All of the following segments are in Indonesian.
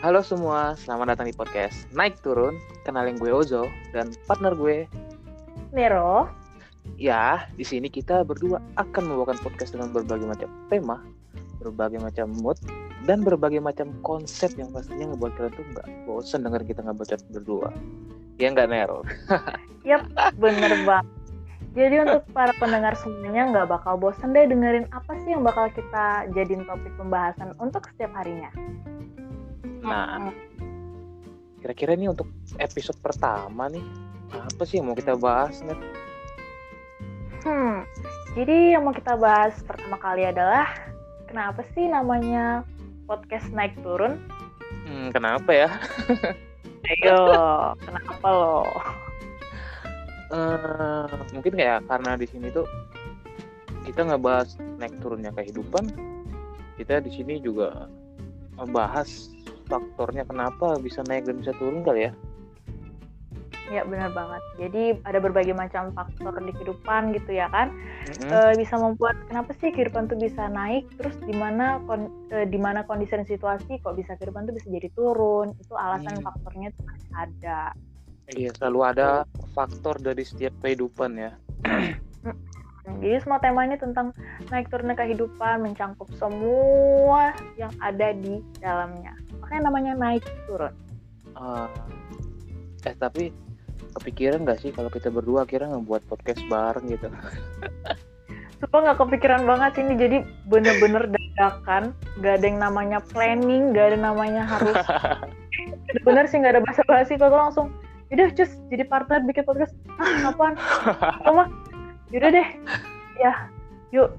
Halo semua, selamat datang di podcast Naik Turun. Kenalin gue Ozo dan partner gue. Nero. Ya, di sini kita berdua akan membawakan podcast dengan berbagai macam tema, berbagai macam mood, dan berbagai macam konsep yang pastinya ngebuat kalian tuh nggak bosan denger kita ngebacot berdua. Ya nggak Nero? Yap, bener banget. Jadi untuk para pendengar semuanya nggak bakal bosan deh dengerin apa sih yang bakal kita jadiin topik pembahasan untuk setiap harinya. Nah, kira-kira ini untuk episode pertama nih, apa sih yang mau kita bahas, Net? Hmm, jadi yang mau kita bahas pertama kali adalah kenapa sih namanya podcast naik turun? Hmm, kenapa ya? Ayo, kenapa lo? Eh, mungkin kayak karena di sini tuh kita ngebahas naik turunnya kehidupan, kita di sini juga membahas faktornya kenapa bisa naik dan bisa turun kali ya. Ya benar banget. Jadi ada berbagai macam faktor di kehidupan gitu ya kan, Mm-mm. Eh, bisa membuat kenapa sih kehidupan tuh bisa naik, terus di mana kon- eh, di mana kondisi dan situasi kok bisa kehidupan tuh bisa jadi turun, itu alasan Hmm. faktornya tuh ada. Iya, selalu ada faktor dari setiap kehidupan ya. Jadi semua tema ini tentang naik turunnya kehidupan, mencangkup semua yang ada di dalamnya. Makanya namanya naik turun. Eh, eh tapi kepikiran nggak sih kalau kita berdua kira ngebuat podcast bareng gitu? Sumpah nggak kepikiran banget sih ini, jadi bener-bener dadakan, gak ada yang namanya planning, gak ada namanya harus bener sih nggak ada basa-basi, kalau langsung yaudah cus jadi partner bikin podcast, ah apaan? Kamu yaudah deh, ya yuk.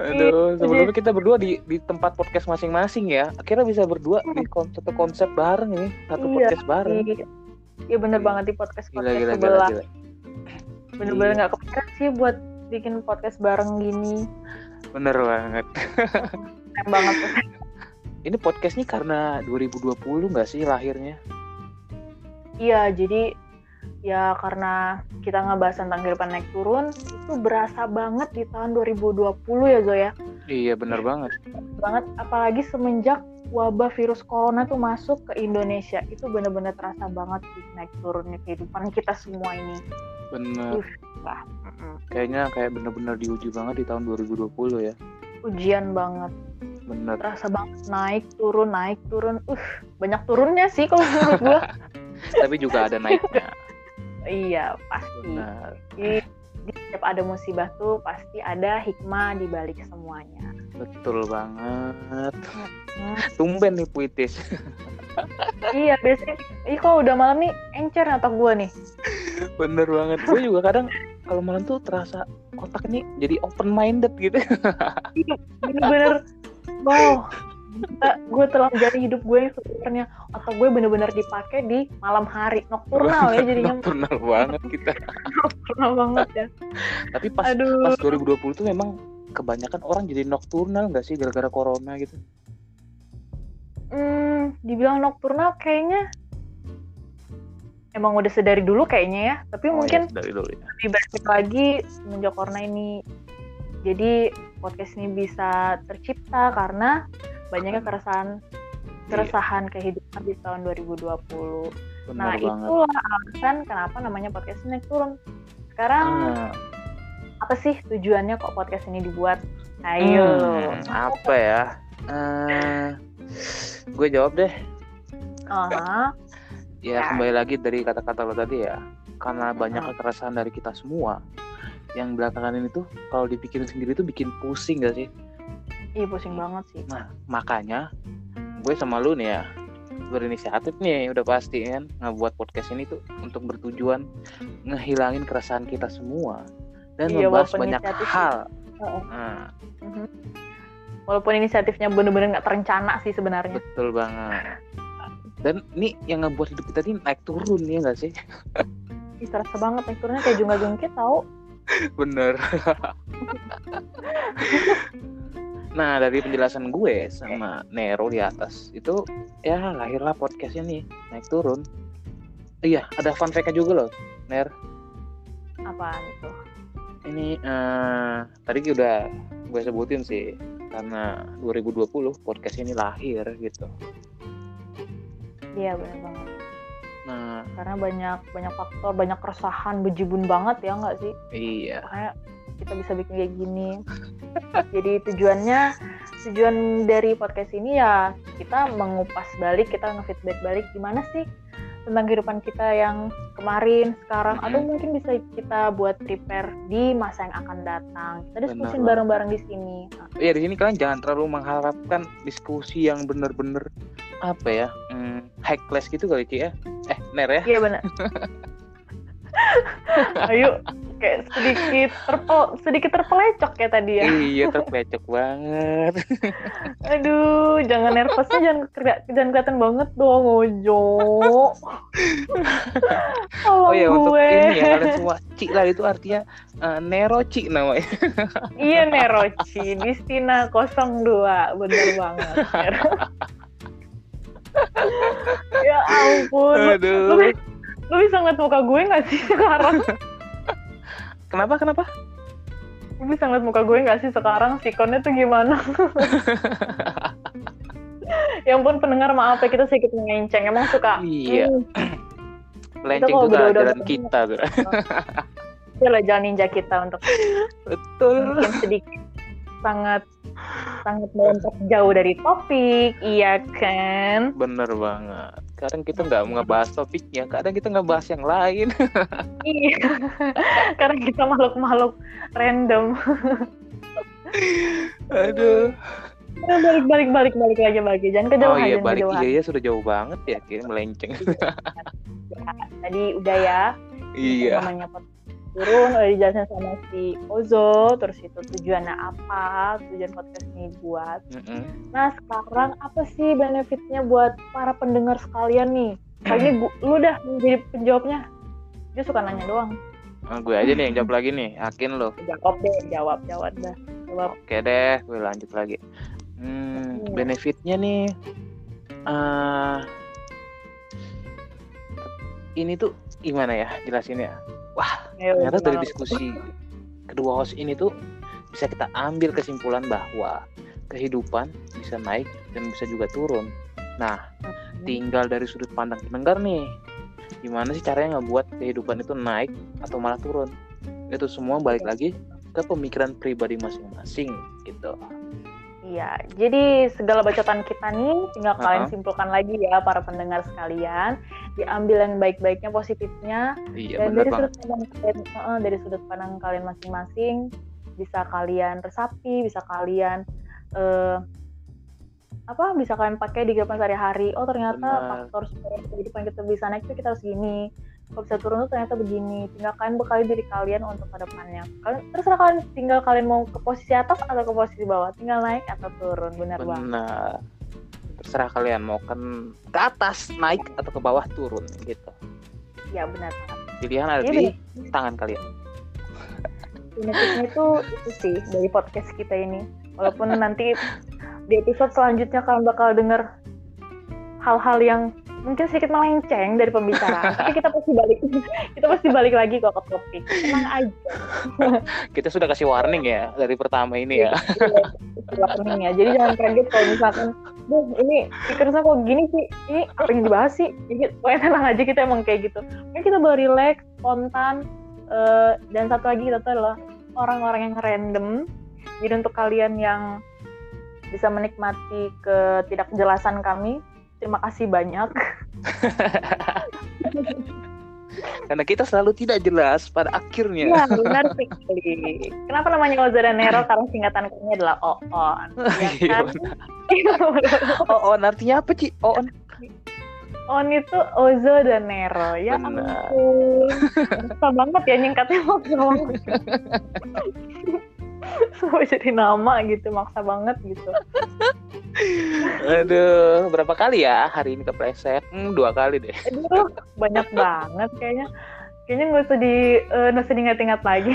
Aduh, sebelumnya kita berdua di di tempat podcast masing-masing ya. Akhirnya bisa berdua di kon- satu konsep bareng nih, satu Iya, podcast bareng. Iya, Iya bener banget di podcast podcast gila gila sebelah. gila. Bener-bener Iya. nggak kepikiran sih buat bikin podcast bareng gini. Bener banget. Keren banget. Ini podcastnya karena 2020 nggak sih lahirnya? Iya, jadi ya karena kita ngebahas tentang kehidupan naik turun, itu berasa banget di tahun 2020 ya Zoya. Iya bener banget. Banget, apalagi semenjak wabah virus corona tuh masuk ke Indonesia. Itu bener-bener terasa banget di naik turunnya kehidupan kita semua ini. Bener. Mm-mm. Kayaknya kayak bener-bener diuji banget di tahun 2020 ya. ujian banget. Bener. Terasa banget naik turun, naik turun. Uh, banyak turunnya sih kalau menurut gua. Tapi juga ada naiknya. iya, pasti. Bener. Di, di setiap ada musibah tuh pasti ada hikmah di balik semuanya. Betul banget. Tumben nih puitis. iya, biasanya ih kok udah malam nih encer otak gua nih. Bener banget. Gue juga kadang kalau malam tuh terasa otak ini jadi open minded gitu. Bener-bener wow. Gue telah menjadi hidup gue yang sebenarnya otak gue bener-bener dipakai di malam hari nokturnal ya jadinya Nocturnal banget kita. nokturnal banget ya. Tapi pas Aduh. pas 2020 tuh memang kebanyakan orang jadi nocturnal nggak sih gara-gara corona gitu. Hmm, dibilang nokturnal kayaknya emang udah sedari dulu kayaknya ya. Tapi Oh, mungkin iya, dari dulu ya. lebih baik lagi semenjak corona ini. Jadi podcast ini bisa tercipta karena banyaknya keresahan keresahan kehidupan di tahun 2020. Benar nah, banget. itulah alasan kenapa namanya podcast ini turun. Sekarang Ah, apa sih tujuannya kok podcast ini dibuat? Ayo. hmm, apa ya? Eh, gue jawab deh. Aha. Ya Ya. kembali lagi dari kata-kata lo tadi ya. Karena banyak keresahan dari kita semua. Yang belakangan ini tuh kalau dipikirin sendiri tuh bikin pusing gak sih? Ih, pusing banget sih. Nah, makanya gue sama lu nih ya berinisiatif nih udah pasti kan ngebuat podcast ini tuh untuk bertujuan ngehilangin keresahan kita semua dan Iya, membahas banyak hal. Heeh. Nah, Mhm. Walaupun inisiatifnya bener-bener nggak terencana sih sebenarnya. betul banget. Dan ini yang ngebuat hidup kita ini naik turun ya gak sih? Ih, terasa banget teksturnya kayak jungkit tau. Bener. nah dari penjelasan gue sama Nero di atas itu ya lahirlah podcastnya nih naik turun. Iya ada fun fact juga loh, Ner. Apaan itu? Ini eh tadi udah gue sebutin sih karena 2020 podcast ini lahir gitu. Iya benar banget. Nah, Karena banyak banyak faktor, banyak keresahan, bejibun banget ya nggak sih? iya. Kayak kita bisa bikin kayak gini. Jadi tujuannya tujuan dari podcast ini ya kita mengupas balik, kita ngefeedback balik gimana sih tentang kehidupan kita yang kemarin, sekarang, atau mungkin bisa kita buat prepare di masa yang akan datang. Kita diskusin Benar bareng-bareng di sini. Iya di sini kalian jangan terlalu mengharapkan diskusi yang bener-bener apa ya hmm, high class gitu kali Ci ya. Eh, Ner ya. Iya benar. Ayo kayak sedikit terpel sedikit terpelecok ya tadi ya. Iya terpecok banget. Aduh, jangan nervousnya jangan keli- jangan kelihatan banget dong, Ojo. Oh ya untuk gue. ini ya kalian semua Ci lah itu artinya eh, Nero Ci namanya. Iya Neroci, Distina 02, bener banget. Nero. ya ampun, lu, Aduh. bi- lu bisa ngeliat muka gue gak sih sekarang? Kenapa kenapa? Lu bisa ngeliat muka gue gak sih sekarang? Sikonnya tuh gimana? ya ampun pendengar maaf ya kita sedikit mengenceng emang suka Iya. hmm, Melenceng itu berdua-dua jalan kita tuh. itu adalah jalan ninja kita untuk Betul. mungkin sedikit sangat sangat melompat jauh dari topik, iya kan? Bener banget. Kadang kita nggak mau ngebahas topiknya, kadang kita ngebahas yang lain. Iya, karena kita makhluk-makhluk random. Aduh. Ya, balik balik balik balik lagi balik jangan Oh kejauhan iya jangan balik kejauhan. iya iya sudah jauh banget ya kira melenceng. Tadi udah ya, iya. namanya turun udah dijelasin sama si Ozo, terus itu tujuannya apa, tujuan podcast ini buat. Mm-mm. Nah sekarang apa sih benefitnya buat para pendengar sekalian nih? Kali ini lu dah menjadi penjawabnya. Dia suka nanya doang. Ah, gue aja nih yang jawab lagi nih, yakin lo. Jawab deh, jawab, jawab dah. Jawab. Oke deh, gue lanjut lagi. Hmm, Iya. benefitnya nih, eh ini tuh gimana ya jelasinnya? Ayo, Ternyata dari diskusi kedua host ini tuh bisa kita ambil kesimpulan bahwa kehidupan bisa naik dan bisa juga turun. Nah, Hmm. tinggal dari sudut pandang pendengar nih, gimana sih caranya ngebuat kehidupan itu naik atau malah turun? Itu semua balik lagi ke pemikiran pribadi masing-masing gitu. Iya, jadi segala bacotan kita nih tinggal kalian Uh-uh. simpulkan lagi ya para pendengar sekalian. Diambil yang baik-baiknya, positifnya, Iya dan benar dari banget. sudut pandang kalian, dari sudut pandang kalian masing-masing bisa kalian resapi, bisa kalian eh, apa? Bisa kalian pakai di kehidupan sehari-hari. Oh ternyata Benar. faktor supaya kehidupan kita bisa naik itu kita harus gini. Kalau bisa turun tuh ternyata begini. Tinggal kalian bekali diri kalian untuk ke depannya. Kalian terserah kalian tinggal kalian mau ke posisi atas atau ke posisi bawah. Tinggal naik atau turun. Benar banget. Terserah kalian mau kan ke atas naik atau ke bawah turun gitu. Ya benar. Pilihan ada Iya, di tangan kalian. benefitnya itu itu sih dari podcast kita ini walaupun nanti di episode selanjutnya kalian bakal denger hal-hal yang mungkin sedikit melenceng dari pembicaraan tapi kita pasti balik kita pasti balik lagi kok ke topik. Tenang aja. Kita sudah kasih warning ya dari pertama ini ya. warning ya. Jadi jangan kaget kalau misalkan Duh, ini speakersnya kok gini sih? Ini apa yang dibahas sih? Jadi pokoknya tenang aja kita emang kayak gitu. Mungkin kita baru relax spontan eh, dan satu lagi kita tuh adalah orang-orang yang random. Jadi untuk kalian yang bisa menikmati ketidakjelasan kami terima kasih banyak. Karena kita selalu tidak jelas pada akhirnya. Iya benar sekali kenapa namanya Ozo dan Nero? Karena singkatan kami adalah Oon. Ya Iya, kan? Oh, oh, artinya apa Ci? Oh, On itu Ozo dan Nero. Ya Benar. ampun. Maksa banget ya nyingkatnya banget Sampai jadi nama gitu maksa banget gitu aduh, berapa kali ya hari ini kepleset? Hmm, dua kali deh. Aduh banyak banget kayaknya Kayaknya nggak usah di eh, nggak usah diingat-ingat lagi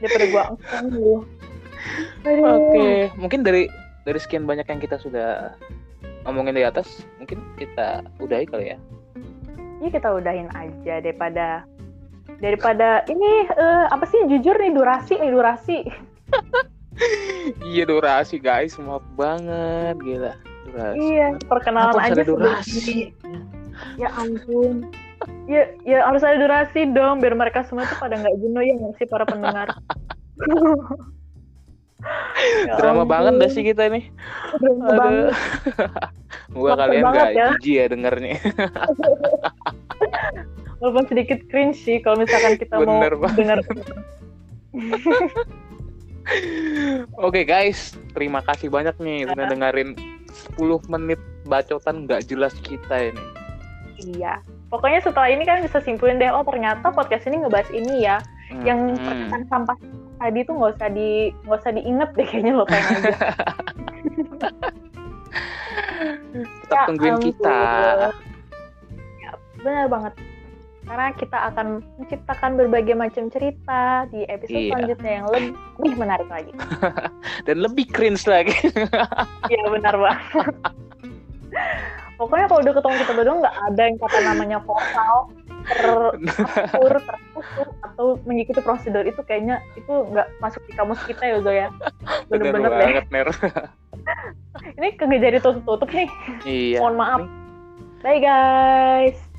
Daripada gua angkang dulu. Oke, mungkin dari dari sekian banyak yang kita sudah ngomongin di atas, mungkin kita udahi kali ya. Ini kita udahin aja daripada daripada ini eh, apa sih jujur nih durasi nih durasi iya durasi guys maaf banget gila durasi Iya, perkenalan harus aja durasi Ya ampun. Ya, ya harus ada durasi dong biar mereka semua tuh pada nggak jenuh ya nggak sih para pendengar. Ya drama ampun, banget dah sih kita nih drama Aduh. banget. Lapar kalian banget gak ya. jijik ya dengernya Walaupun sedikit cringe sih kalau misalkan kita Bener mau dengar. Oke guys, terima kasih banyak nih sudah dengerin 10 menit bacotan nggak jelas kita ini. Iya. Pokoknya setelah ini kan bisa simpulin deh, oh ternyata podcast ini ngebahas ini ya. Yang Hmm. perkataan sampah tadi tuh nggak usah di nggak usah diinget deh kayaknya lupain aja. tetap Ya tungguin ampun. kita. Ya, benar banget. Karena kita akan menciptakan berbagai macam cerita di episode Iya. selanjutnya yang lebih menarik lagi. Dan lebih cringe lagi. Iya benar banget. Pokoknya kalau udah ketemu kita berdua nggak ada yang kata namanya vokal teratur, tertutup atau mengikuti prosedur itu kayaknya itu nggak masuk di kamus kita ya Zo ya. Bener Bener-bener deh. banget, Ner. Ini kagak jadi tutup-tutup nih. Iya. Mohon maaf. Bye guys.